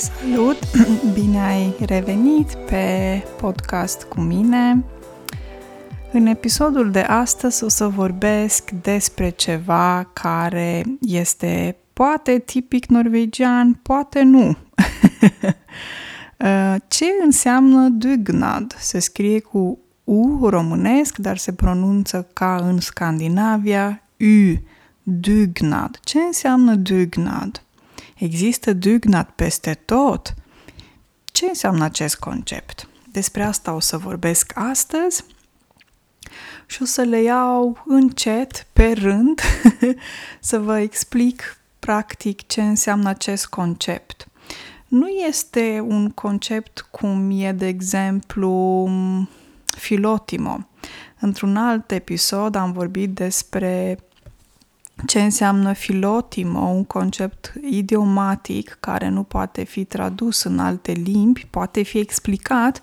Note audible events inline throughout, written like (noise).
Salut! (clears throat) Bine ai revenit pe podcast cu mine. În episodul de astăzi o să vorbesc despre ceva care este poate tipic norvegian, poate nu. (laughs) Ce înseamnă dugnad? Se scrie cu U românesc, dar se pronunță ca în Scandinavia U, dugnad. Ce înseamnă dugnad? Există dugnad peste tot? Ce înseamnă acest concept? Despre asta o să vorbesc astăzi și o să le iau încet, pe rând, (laughs) să vă explic practic ce înseamnă acest concept. Nu este un concept cum e, de exemplu, filotimo. Într-un alt episod am vorbit despre ce înseamnă filotimo, un concept idiomatic care nu poate fi tradus în alte limbi, poate fi explicat,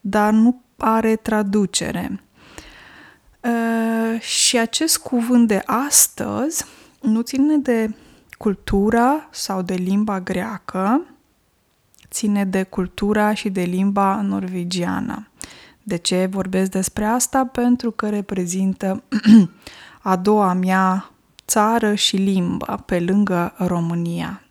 dar nu are traducere. Uh, și acest cuvânt de astăzi nu ține de cultura sau de limba greacă, ține de cultura și de limba norvegiană. De ce vorbesc despre asta? Pentru că reprezintă (clears throat) a doua mea țară și limbă pe lângă România.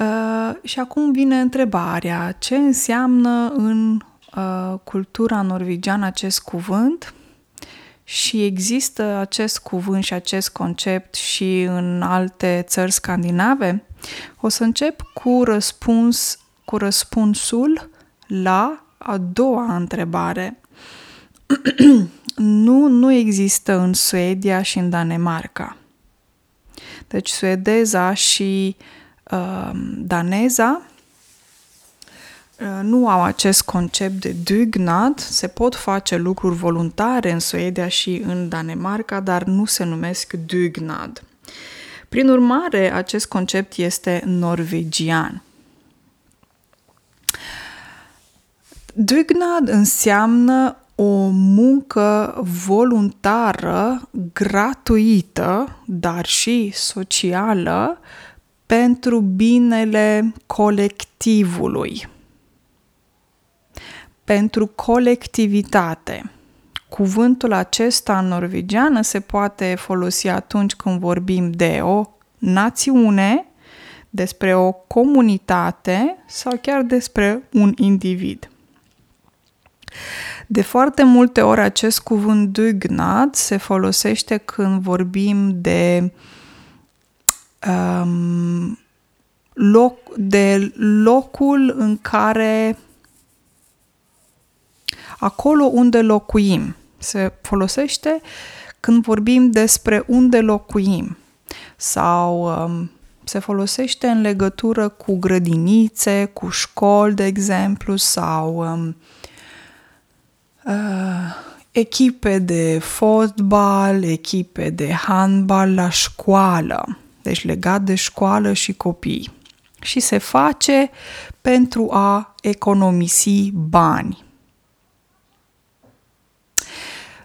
Uh, și acum vine întrebarea, ce înseamnă în uh, cultura norvegiană acest cuvânt? Și există acest cuvânt și acest concept și în alte țări scandinave? O să încep cu răspuns cu răspunsul la a doua întrebare. (clears throat) nu, nu există în Suedia și în Danemarca. Deci suedeza și uh, daneza uh, nu au acest concept de dugnad, se pot face lucruri voluntare în Suedia și în Danemarca, dar nu se numesc dugnad. Prin urmare, acest concept este norvegian. Dugnad înseamnă o muncă voluntară, gratuită, dar și socială, pentru binele colectivului, pentru colectivitate. Cuvântul acesta în norvegiană se poate folosi atunci când vorbim de o națiune, despre o comunitate sau chiar despre un individ. De foarte multe ori acest cuvânt dugnad se folosește când vorbim de um, loc, de locul în care acolo unde locuim. Se folosește când vorbim despre unde locuim sau um, se folosește în legătură cu grădinițe, cu școli, de exemplu, sau um, uh, echipe de fotbal, echipe de handbal la școală, deci legat de școală și copii. Și se face pentru a economisi bani.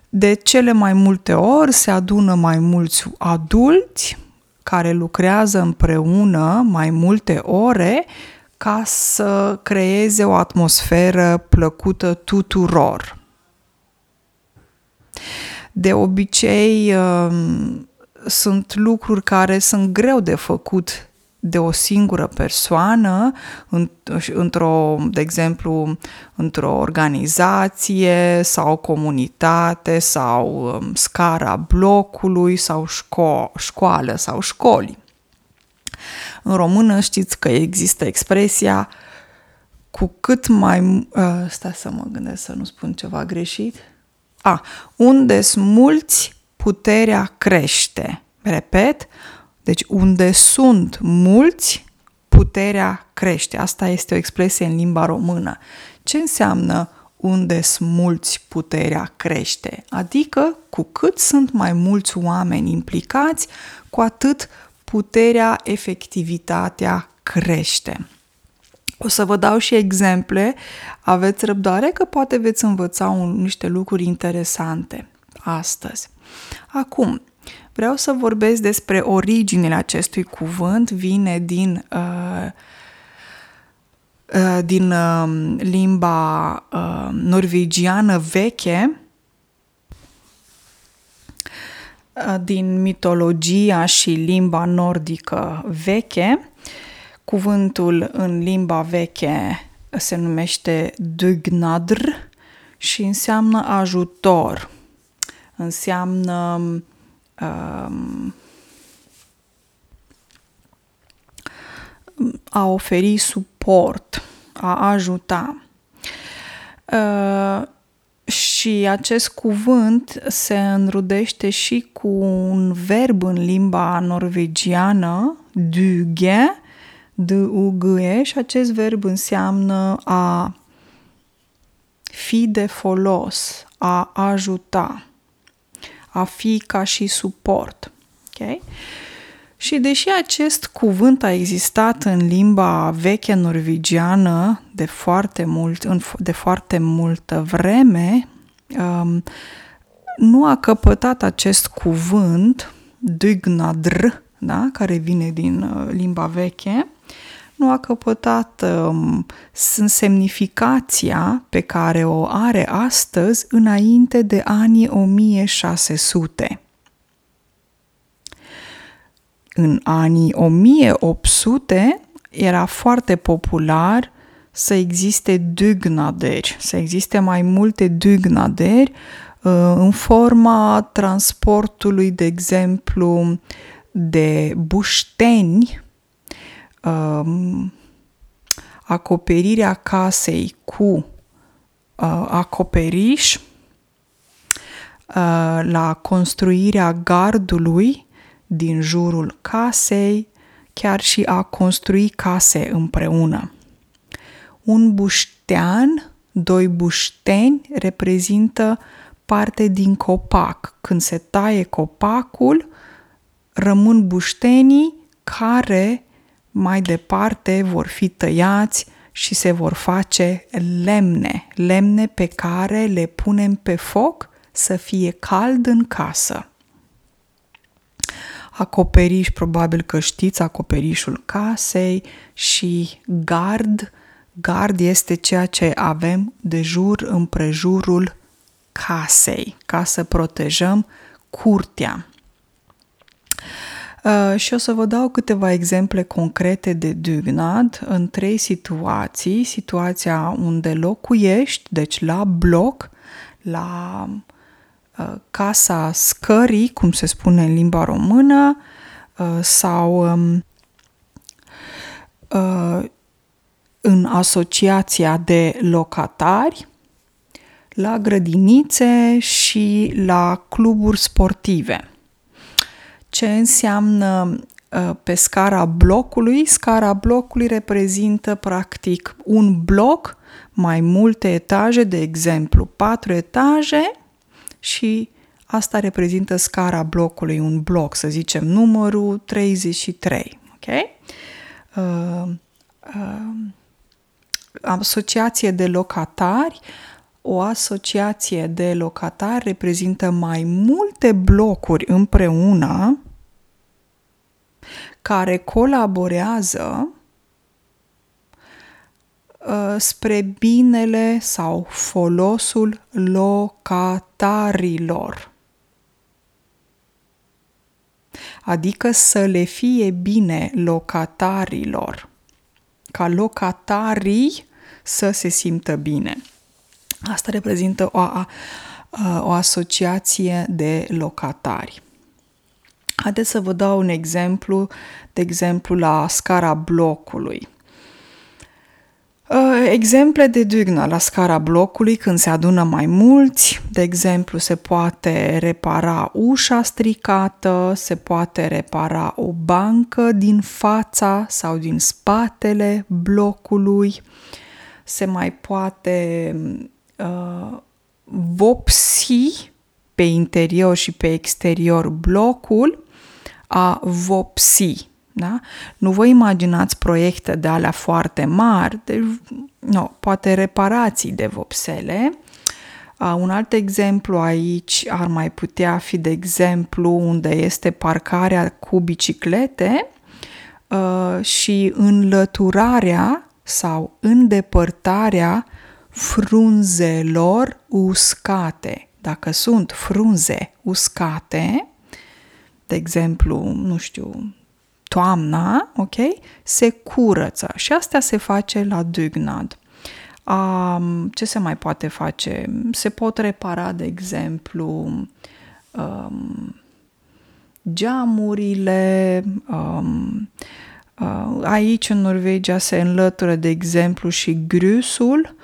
De cele mai multe ori se adună mai mulți adulți care lucrează împreună mai multe ore ca să creeze o atmosferă plăcută tuturor. De obicei, um, sunt lucruri care sunt greu de făcut de o singură persoană, într-o, de exemplu, într-o organizație sau comunitate sau um, scara blocului sau șco- școală sau școli. În română știți că există expresia cu cât mai... Uh, stai să mă gândesc să nu spun ceva greșit. A, unde sunt mulți, puterea crește. Repet, deci unde sunt mulți, puterea crește. Asta este o expresie în limba română. Ce înseamnă unde sunt mulți, puterea crește? Adică cu cât sunt mai mulți oameni implicați, cu atât puterea, efectivitatea crește. O să vă dau și exemple, aveți răbdare că poate veți învăța un, niște lucruri interesante astăzi. Acum, Vreau să vorbesc despre originile acestui cuvânt. Vine din, uh, uh, din uh, limba uh, norvegiană veche, uh, din mitologia și limba nordică veche. Cuvântul în limba veche se numește dugnadr și înseamnă ajutor. Înseamnă um, a oferi suport, a ajuta. Uh, și acest cuvânt se înrudește și cu un verb în limba norvegiană, duge, d u g e și acest verb înseamnă a fi de folos, a ajuta, a fi ca și suport. Okay? Și deși acest cuvânt a existat în limba veche norvegiană de foarte, mult, de foarte multă vreme, um, nu a căpătat acest cuvânt, dugnadr, da, care vine din uh, limba veche, nu a căpătat um, semnificația pe care o are astăzi înainte de anii 1600. În anii 1800 era foarte popular să existe dugnaderi, să existe mai multe dugnaderi uh, în forma transportului, de exemplu, de bușteni um, acoperirea casei cu uh, acoperiș, uh, la construirea gardului din jurul casei, chiar și a construi case împreună. Un buștean, doi bușteni reprezintă parte din copac. Când se taie copacul, rămân buștenii care mai departe vor fi tăiați și se vor face lemne, lemne pe care le punem pe foc să fie cald în casă. Acoperiș, probabil că știți acoperișul casei și gard. Gard este ceea ce avem de jur împrejurul casei, ca să protejăm curtea. Uh, și o să vă dau câteva exemple concrete de dugnad în trei situații. Situația unde locuiești, deci la bloc, la uh, casa scării, cum se spune în limba română, uh, sau um, uh, în asociația de locatari, la grădinițe și la cluburi sportive ce înseamnă uh, pe scara blocului. Scara blocului reprezintă practic un bloc, mai multe etaje, de exemplu, patru etaje și asta reprezintă scara blocului, un bloc, să zicem, numărul 33. Ok? Uh, uh, asociație de locatari o asociație de locatari reprezintă mai multe blocuri împreună care colaborează uh, spre binele sau folosul locatarilor. Adică să le fie bine locatarilor, ca locatarii să se simtă bine. Asta reprezintă o, o asociație de locatari. Haideți să vă dau un exemplu, de exemplu la scara blocului. Exemple de dugnă la scara blocului când se adună mai mulți, de exemplu se poate repara ușa stricată, se poate repara o bancă din fața sau din spatele blocului, se mai poate uh, vopsi pe interior și pe exterior blocul, a vopsi. Da? Nu vă imaginați proiecte de alea foarte mari, de, no, poate reparații de vopsele, Uh, un alt exemplu aici ar mai putea fi, de exemplu, unde este parcarea cu biciclete uh, și înlăturarea sau îndepărtarea frunzelor uscate. Dacă sunt frunze uscate, de exemplu, nu știu, toamna, ok, se curăță și asta se face la dugnad. Um, ce se mai poate face? Se pot repara, de exemplu, um, geamurile, um, uh, aici în Norvegia se înlătură, de exemplu, și grusul.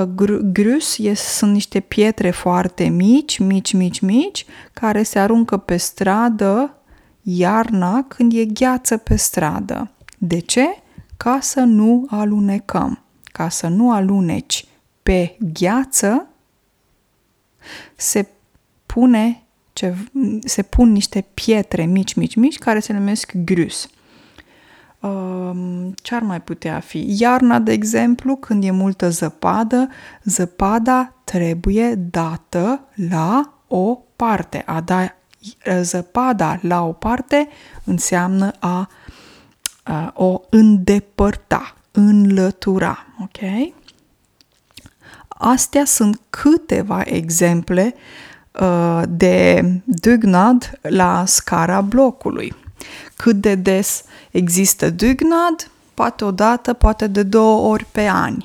Uh, grus sunt niște pietre foarte mici, mici, mici, mici, care se aruncă pe stradă iarna când e gheață pe stradă. De ce? Ca să nu alunecăm. Ca să nu aluneci pe gheață, se pune ce, se pun niște pietre mici, mici, mici care se numesc grus. Um, ce ar mai putea fi? Iarna, de exemplu, când e multă zăpadă, zăpada trebuie dată la o parte. A da zăpada la o parte înseamnă a, a o îndepărta, înlătura, ok? Astea sunt câteva exemple uh, de dugnad la scara blocului. Cât de des există dugnad? Poate o dată, poate de două ori pe an.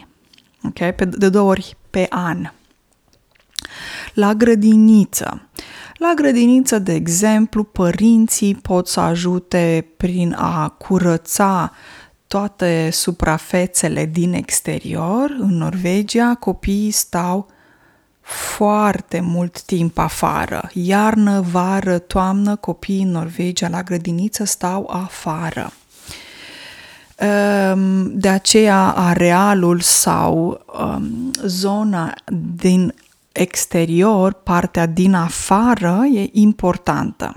Ok? de două ori pe an. La grădiniță. La grădiniță, de exemplu, părinții pot să ajute prin a curăța toate suprafețele din exterior. În Norvegia, copiii stau foarte mult timp afară. Iarnă, vară, toamnă, copiii în Norvegia la grădiniță stau afară. Ehm, de aceea arealul sau um, zona din exterior, partea din afară, e importantă.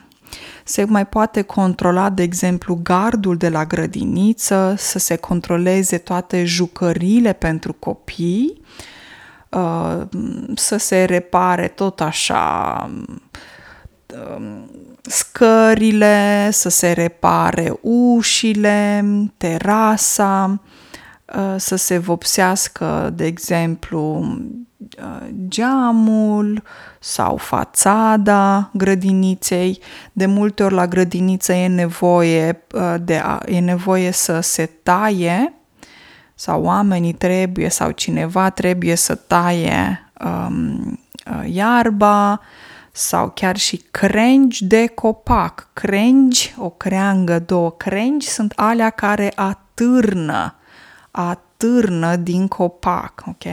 Se mai poate controla, de exemplu, gardul de la grădiniță, să se controleze toate jucările pentru copii, uh, să se repare tot așa um, scările, să se repare ușile, terasa, uh, să se vopsească, de exemplu, Uh, geamul sau fațada grădiniței. De multe ori la grădiniță e nevoie, uh, de a, e nevoie să se taie sau oamenii trebuie sau cineva trebuie să taie um, uh, iarba sau chiar și crengi de copac. Crengi, o creangă, două crengi sunt alea care atârnă, atârnă din copac, ok?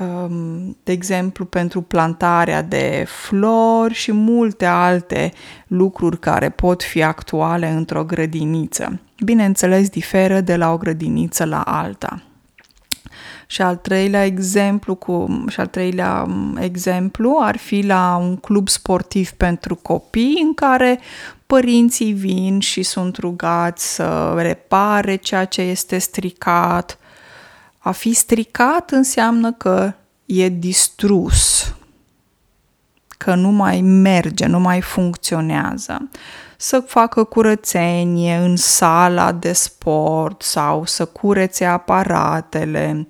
Um, de exemplu, pentru plantarea de flori și multe alte lucruri care pot fi actuale într-o grădiniță. Bineînțeles, diferă de la o grădiniță la alta. Și al treilea exemplu, cu, și al treilea um, exemplu ar fi la un club sportiv pentru copii în care părinții vin și sunt rugați să repare ceea ce este stricat, a fi stricat înseamnă că e distrus, că nu mai merge, nu mai funcționează. Să facă curățenie în sala de sport sau să curețe aparatele,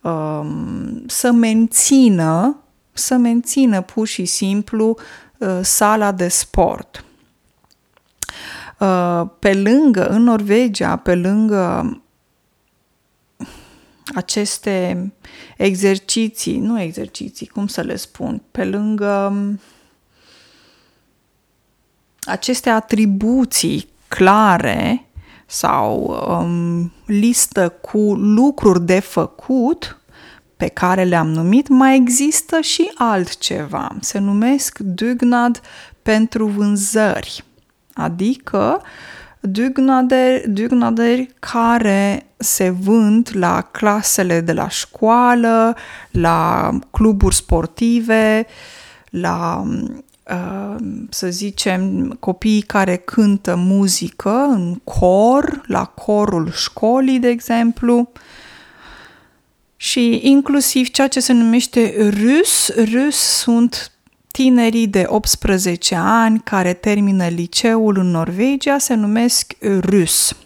um, să mențină, să mențină pur și simplu uh, sala de sport. Uh, pe lângă, în Norvegia, pe lângă aceste exerciții, nu exerciții, cum să le spun, pe lângă um, aceste atribuții clare sau um, listă cu lucruri de făcut pe care le-am numit, mai există și altceva. Se numesc dugnad pentru vânzări, adică dugnaderi, dugnaderi care se vând la clasele de la școală, la cluburi sportive, la, uh, să zicem, copiii care cântă muzică în cor, la corul școlii, de exemplu. și inclusiv ceea ce se numește rus. Rus sunt tinerii de 18 ani care termină liceul în Norvegia, se numesc rus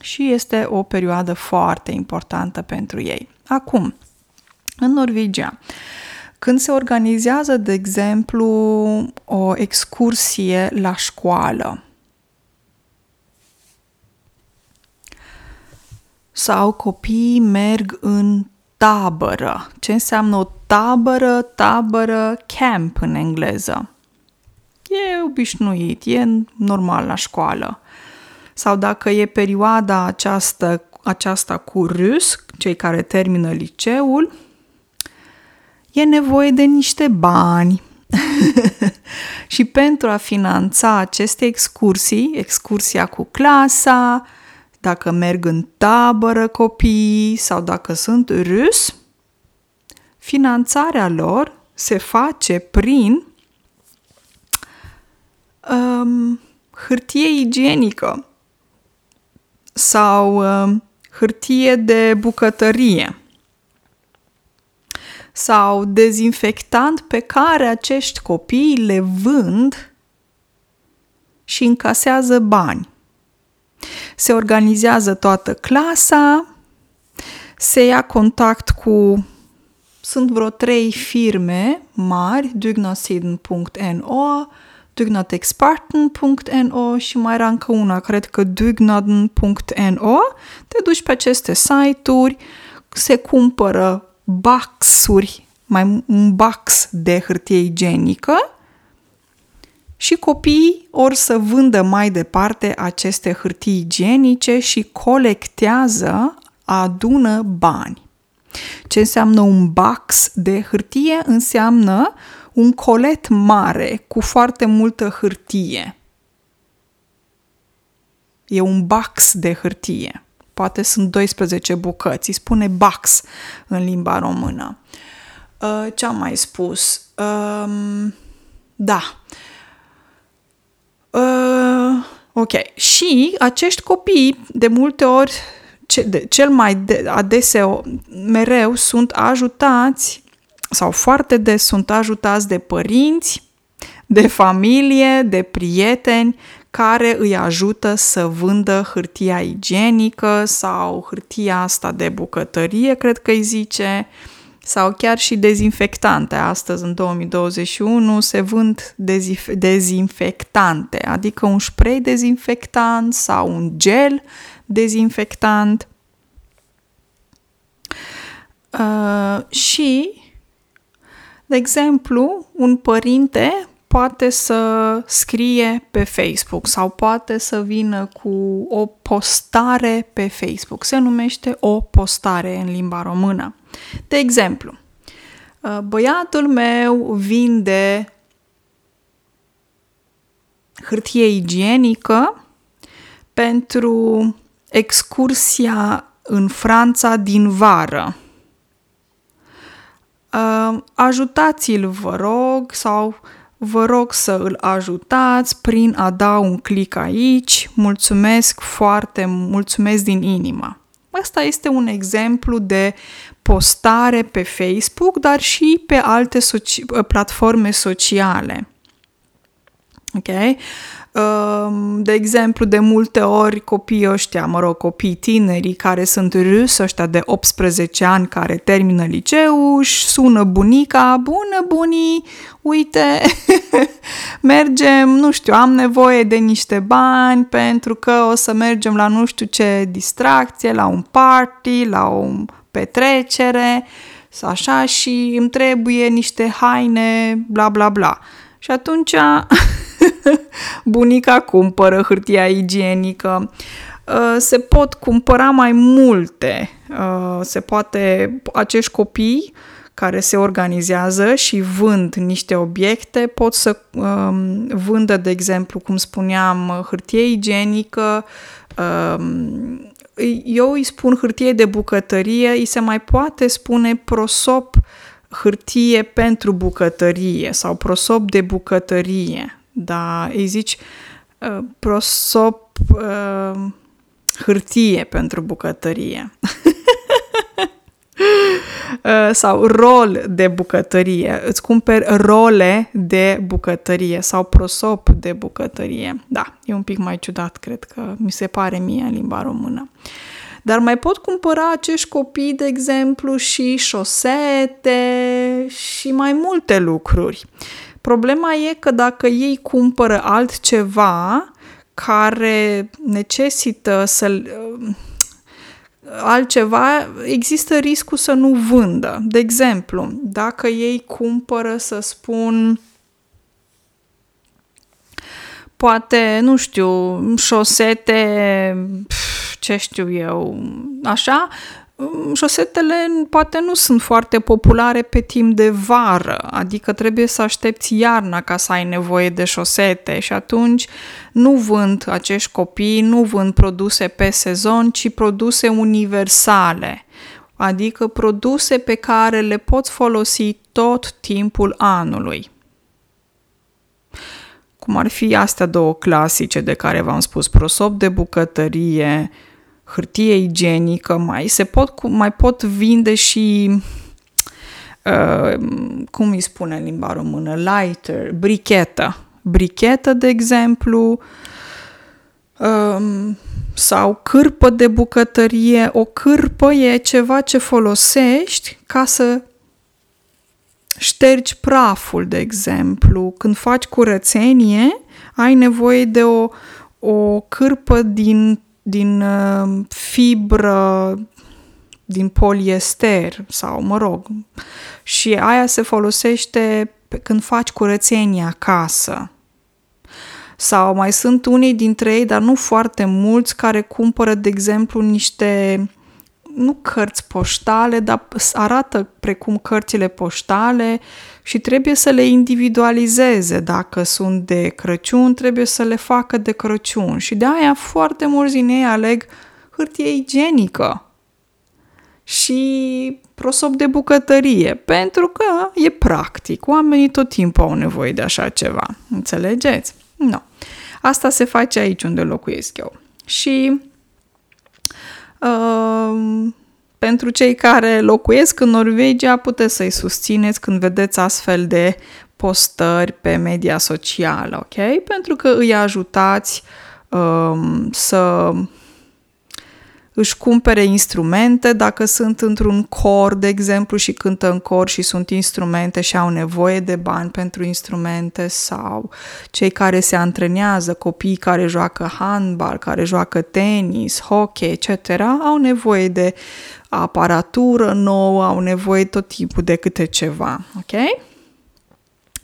și este o perioadă foarte importantă pentru ei. Acum, în Norvegia, când se organizează, de exemplu, o excursie la școală sau copiii merg în tabără. Ce înseamnă o tabără? Tabără camp în engleză. E obișnuit, e normal la școală. Sau dacă e perioada aceasta, aceasta cu rus, cei care termină liceul, e nevoie de niște bani. (laughs) și pentru a finanța aceste excursii, excursia cu clasa, dacă merg în tabără copii sau dacă sunt rus, finanțarea lor se face prin um, hârtie igienică sau um, hârtie de bucătărie sau dezinfectant pe care acești copii le vând și încasează bani. Se organizează toată clasa, se ia contact cu sunt vreo trei firme mari, dugnasiden.no, dugnatexperten.no și mai era încă una, cred că dugnaden.no. Te duci pe aceste site-uri, se cumpără baxuri, mai un bax de hârtie igienică și copiii or să vândă mai departe aceste hârtii igienice și colectează, adună bani. Ce înseamnă un box de hârtie? Înseamnă un colet mare cu foarte multă hârtie. E un box de hârtie. Poate sunt 12 bucăți. Îi spune box în limba română. Uh, ce am mai spus? Um, da. Uh, ok. Și acești copii, de multe ori, ce, de, cel mai de, adesea, mereu, sunt ajutați sau foarte des sunt ajutați de părinți, de familie, de prieteni care îi ajută să vândă hârtia igienică sau hârtia asta de bucătărie, cred că îi zice, sau chiar și dezinfectante. Astăzi, în 2021, se vând dezif- dezinfectante, adică un spray dezinfectant sau un gel dezinfectant. Uh, și, de exemplu, un părinte poate să scrie pe Facebook sau poate să vină cu o postare pe Facebook. Se numește o postare în limba română. De exemplu, uh, băiatul meu vinde hârtie igienică pentru excursia în Franța din vară. Uh, ajutați-l, vă rog, sau vă rog să îl ajutați prin a da un click aici. Mulțumesc foarte, mulțumesc din inimă. Asta este un exemplu de postare pe Facebook, dar și pe alte soci- platforme sociale. Ok? Ehm, de exemplu, de multe ori copiii ăștia, mă rog, copii tinerii care sunt râs, ăștia de 18 ani care termină liceu, își sună bunica, bună bunii, uite, (laughs) mergem, nu știu, am nevoie de niște bani pentru că o să mergem la nu știu ce distracție, la un party, la o petrecere, așa și îmi trebuie niște haine, bla bla bla. Și atunci (laughs) (laughs) bunica cumpără hârtia igienică. Uh, se pot cumpăra mai multe. Uh, se poate, acești copii care se organizează și vând niște obiecte pot să um, vândă, de exemplu, cum spuneam, hârtie igienică, um, eu îi spun hârtie de bucătărie, îi se mai poate spune prosop hârtie pentru bucătărie sau prosop de bucătărie. Da, îi zici uh, prosop uh, hârtie pentru bucătărie. (laughs) Uh, sau rol de bucătărie. Îți cumperi role de bucătărie sau prosop de bucătărie. Da, e un pic mai ciudat, cred că mi se pare mie în limba română. Dar mai pot cumpăra acești copii, de exemplu, și șosete și mai multe lucruri. Problema e că dacă ei cumpără altceva care necesită să altceva, există riscul să nu vândă. De exemplu, dacă ei cumpără, să spun, poate, nu știu, șosete, ce știu eu, așa, Mm, șosetele poate nu sunt foarte populare pe timp de vară, adică trebuie să aștepți iarna ca să ai nevoie de șosete și atunci nu vând acești copii, nu vând produse pe sezon, ci produse universale, adică produse pe care le poți folosi tot timpul anului. Cum ar fi astea două clasice de care v-am spus, prosop de bucătărie, hârtie igienică, mai se pot, mai pot vinde și uh, cum îi spune în limba română, lighter, brichetă. Brichetă, de exemplu, um, sau cârpă de bucătărie. O cârpă e ceva ce folosești ca să ștergi praful, de exemplu. Când faci curățenie, ai nevoie de o, o cârpă din din uh, fibră, din poliester sau, mă rog, și aia se folosește când faci curățenie acasă. Sau mai sunt unii dintre ei, dar nu foarte mulți, care cumpără, de exemplu, niște nu cărți poștale, dar arată precum cărțile poștale și trebuie să le individualizeze. Dacă sunt de Crăciun, trebuie să le facă de Crăciun. Și de aia foarte mulți din ei aleg hârtie igienică și prosop de bucătărie, pentru că e practic. Oamenii tot timpul au nevoie de așa ceva. Înțelegeți? Nu. No. Asta se face aici unde locuiesc eu. Și Ehm, pentru cei care locuiesc în Norvegia, puteți să-i susțineți când vedeți astfel de postări pe media socială, ok? Pentru că îi ajutați um, să își cumpere instrumente dacă sunt într-un cor, de exemplu, și cântă în cor și sunt instrumente și au nevoie de bani pentru instrumente sau cei care se antrenează, copiii care joacă handbal, care joacă tenis, hockey, etc., au nevoie de aparatură nouă, au nevoie tot timpul de câte ceva, ok?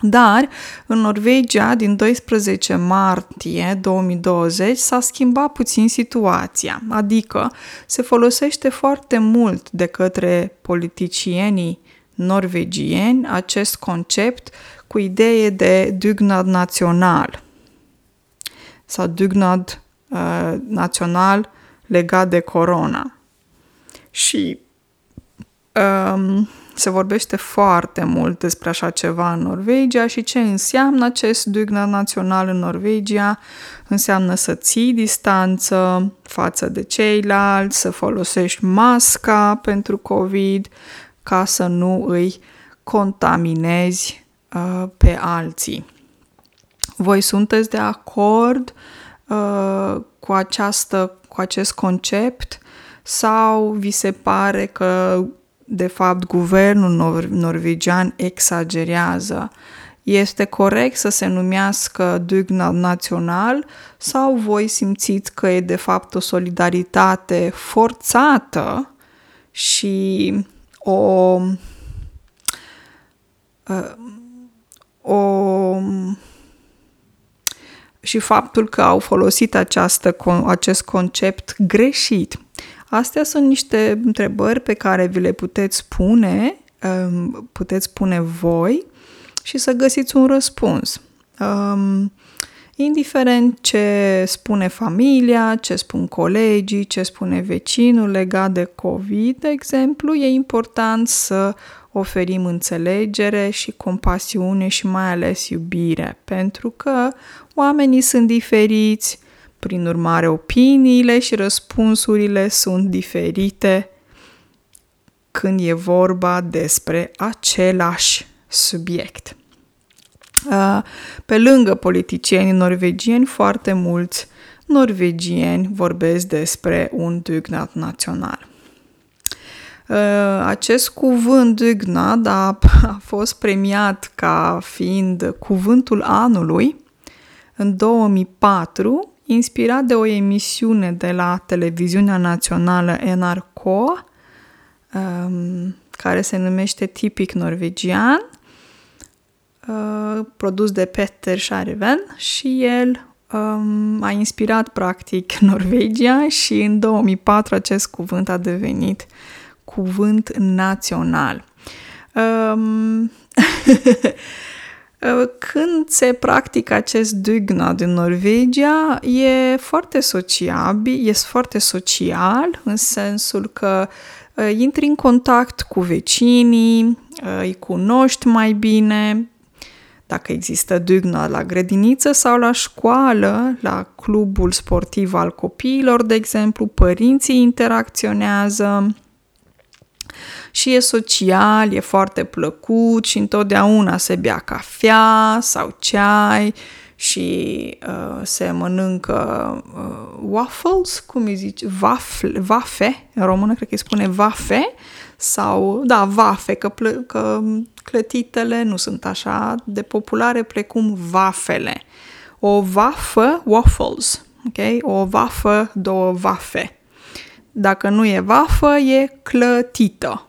Dar în Norvegia, din 12 martie 2020, s-a schimbat puțin situația, adică se folosește foarte mult de către politicienii norvegieni acest concept cu idee de dugnad național sau dugnad uh, național legat de corona. Și um, se vorbește foarte mult despre așa ceva în Norvegia și ce înseamnă acest dugnă național în Norvegia. Înseamnă să ții distanță față de ceilalți, să folosești masca pentru COVID ca să nu îi contaminezi uh, pe alții. Voi sunteți de acord uh, cu, această, cu acest concept sau vi se pare că de fapt, guvernul nor- norvegian exagerează. Este corect să se numească dugnad național sau voi simțiți că e de fapt o solidaritate forțată și o, uh, o și faptul că au folosit această, acest concept greșit Astea sunt niște întrebări pe care vi le puteți spune, um, puteți spune voi și să găsiți un răspuns. Um, indiferent ce spune familia, ce spun colegii, ce spune vecinul legat de COVID, de exemplu, e important să oferim înțelegere și compasiune și mai ales iubire, pentru că oamenii sunt diferiți, prin urmare, opiniile și răspunsurile sunt diferite când e vorba despre același subiect. Uh, pe lângă politicienii norvegieni, foarte mulți norvegieni vorbesc despre un dugnad național. Uh, acest cuvânt dugnad a, a fost premiat ca fiind cuvântul anului în 2004, inspirat de o emisiune de la televiziunea națională NRK, um, care se numește Tipic Norvegian, uh, produs de Peter Sharven și el um, a inspirat practic (laughs) Norvegia și în 2004 acest cuvânt a devenit cuvânt național. Um, (laughs) când se practică acest dugnad în Norvegia, e foarte sociabil, e foarte social, în sensul că uh, intri în contact cu vecinii, uh, îi cunoști mai bine, dacă există dugnă la grădiniță sau la școală, la clubul sportiv al copiilor, de exemplu, părinții interacționează și e social, e foarte plăcut și întotdeauna se bea cafea sau ceai și uh, se mănâncă uh, waffles, cum îi zice, Wafle, vafe, în română cred că îi spune vafe, sau, da, vafe, că, plă, că clătitele nu sunt așa de populare precum vafele. O vafă, waffles, ok? O vafă, două vafe. Dacă nu e vafă, e clătită.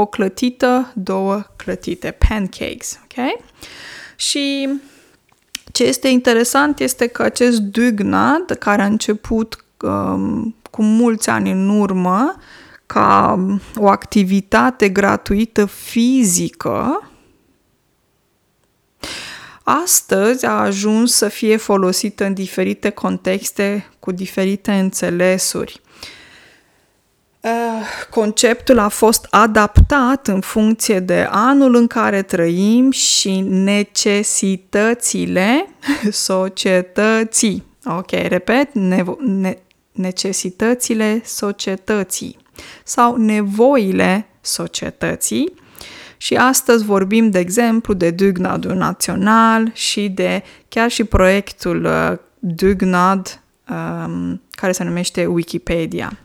O clătită, două clătite, pancakes, ok? Și ce este interesant este că acest dugnad, care a început um, cu mulți ani în urmă, ca o activitate gratuită fizică, astăzi a ajuns să fie folosită în diferite contexte cu diferite înțelesuri. Uh, conceptul a fost adaptat în funcție de anul în care trăim și necesitățile (laughs) societății. Ok, repet, ne- necesitățile societății sau nevoile societății. Și astăzi vorbim, de exemplu, de Dugnadul Național și de chiar și proiectul uh, Dugnad, um, care se numește Wikipedia.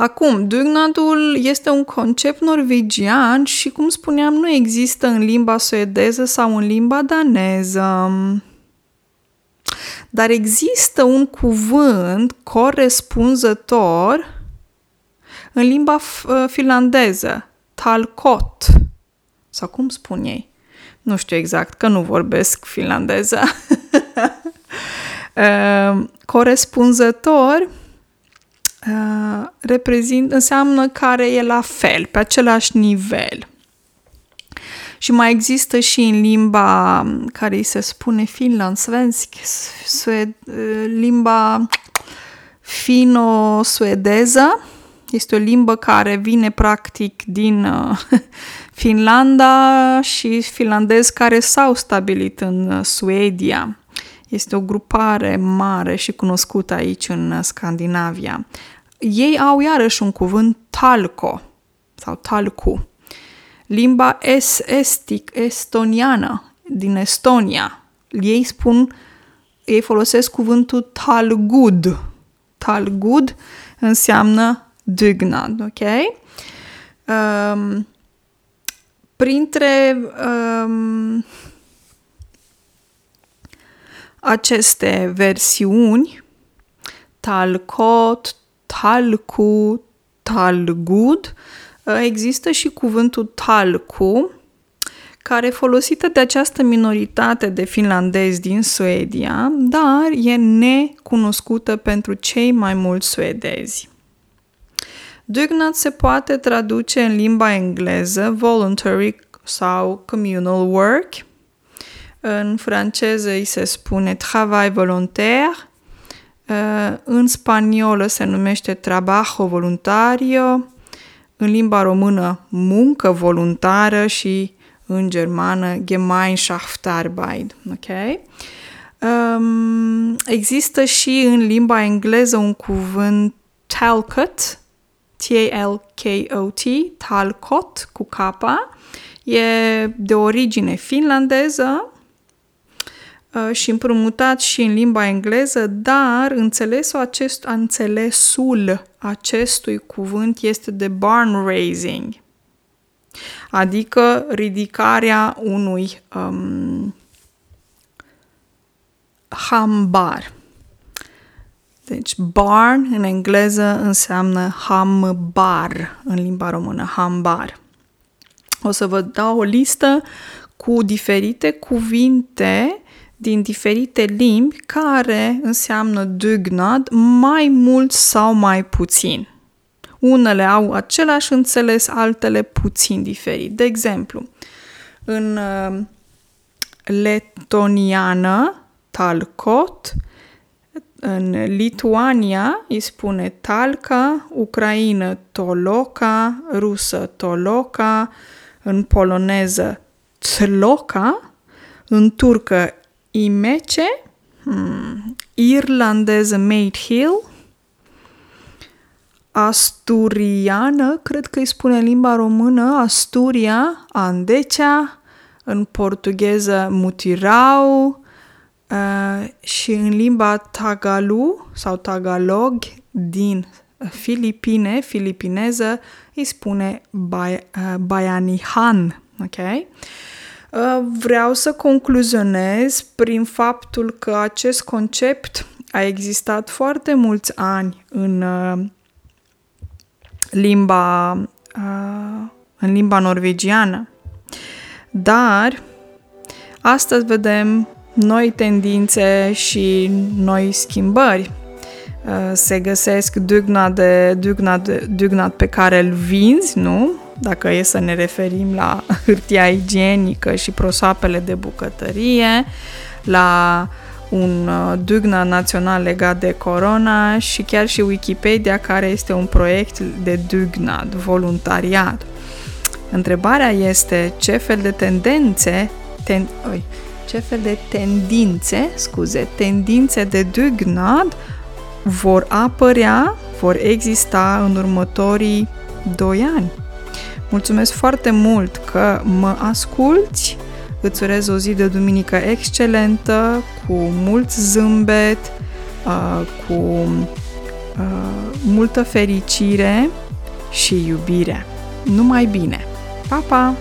Acum, Dugnadul este un concept norvegian și, cum spuneam, nu există în limba suedeză sau în limba daneză. Dar există un cuvânt corespunzător în limba uh, finlandeză, talcot, sau cum spun ei? Nu știu exact, că nu vorbesc finlandeză. uh, (laughs) corespunzător uh, reprezint, înseamnă care e la fel, pe același nivel. Și mai există și în limba care îi se spune finland-svensk, sued, limba fino-suedeză, este o limbă care vine practic din uh, (laughs) Finlanda și finlandezi care s-au stabilit în uh, Suedia. Este o grupare mare și cunoscută aici în uh, Scandinavia. Ei au iarăși un cuvânt talco sau talcu. Limba es estic, estoniană din Estonia. Ei spun, ei folosesc cuvântul talgud. Talgud înseamnă dugnad, ok? Um, printre um, aceste versiuni, talcot, talcu, talgud, există și cuvântul talcu, care e folosită de această minoritate de finlandezi din Suedia, dar e necunoscută pentru cei mai mulți suedezi. Dugnat se poate traduce în limba engleză voluntary sau communal work. În franceză îi se spune travail volontaire. Uh, în spaniolă se numește trabajo voluntario. În limba română muncă voluntară și în germană Gemeinschaftsarbeit. Ok? Um, există și în limba engleză un cuvânt talcott, T-A-L-K-O-T, Talcott cu K, e de origine finlandeză uh, și împrumutat și în limba engleză, dar înțelesul, acest, înțelesul acestui cuvânt este de barn raising, adică ridicarea unui um, hambar. Deci barn în engleză înseamnă hambar în limba română, hambar. O să vă dau o listă cu diferite cuvinte din diferite limbi care înseamnă dugnad mai mult sau mai puțin. Unele au același înțeles, altele puțin diferit. De exemplu, în uh, letoniană, talcot, în Lituania îi spune talca, ucraină toloca, rusă toloca, în poloneză tloca, în turcă imece, hmm, irlandeză made hill, asturiană, cred că îi spune în limba română, Asturia, Andecea, în portugheză mutirau uh, și în limba tagalu sau tagalog din Filipine, filipineză, îi spune bai, uh, Baianihan, ok? Uh, vreau să concluzionez prin faptul că acest concept a existat foarte mulți ani în uh, limba, uh, în limba norvegiană. Dar astăzi vedem noi tendințe și noi schimbări. Uh, se găsesc dugnade, dugnade, dugnad pe care îl vinzi, nu? Dacă e să ne referim la (laughs) hârtia igienică și prosoapele de bucătărie, la un uh, dugna național legat de corona și chiar și Wikipedia, care este un proiect de dugnad, voluntariat. Întrebarea este ce fel de tendențe, ten, oi, ce fel de tendințe, scuze, tendințe de dugnad vor apărea, vor exista în următorii doi ani. Mulțumesc foarte mult că mă asculți Îți urez o zi de duminică excelentă, cu mult zâmbet, uh, cu uh, multă fericire și iubire. Numai bine! Pa, pa!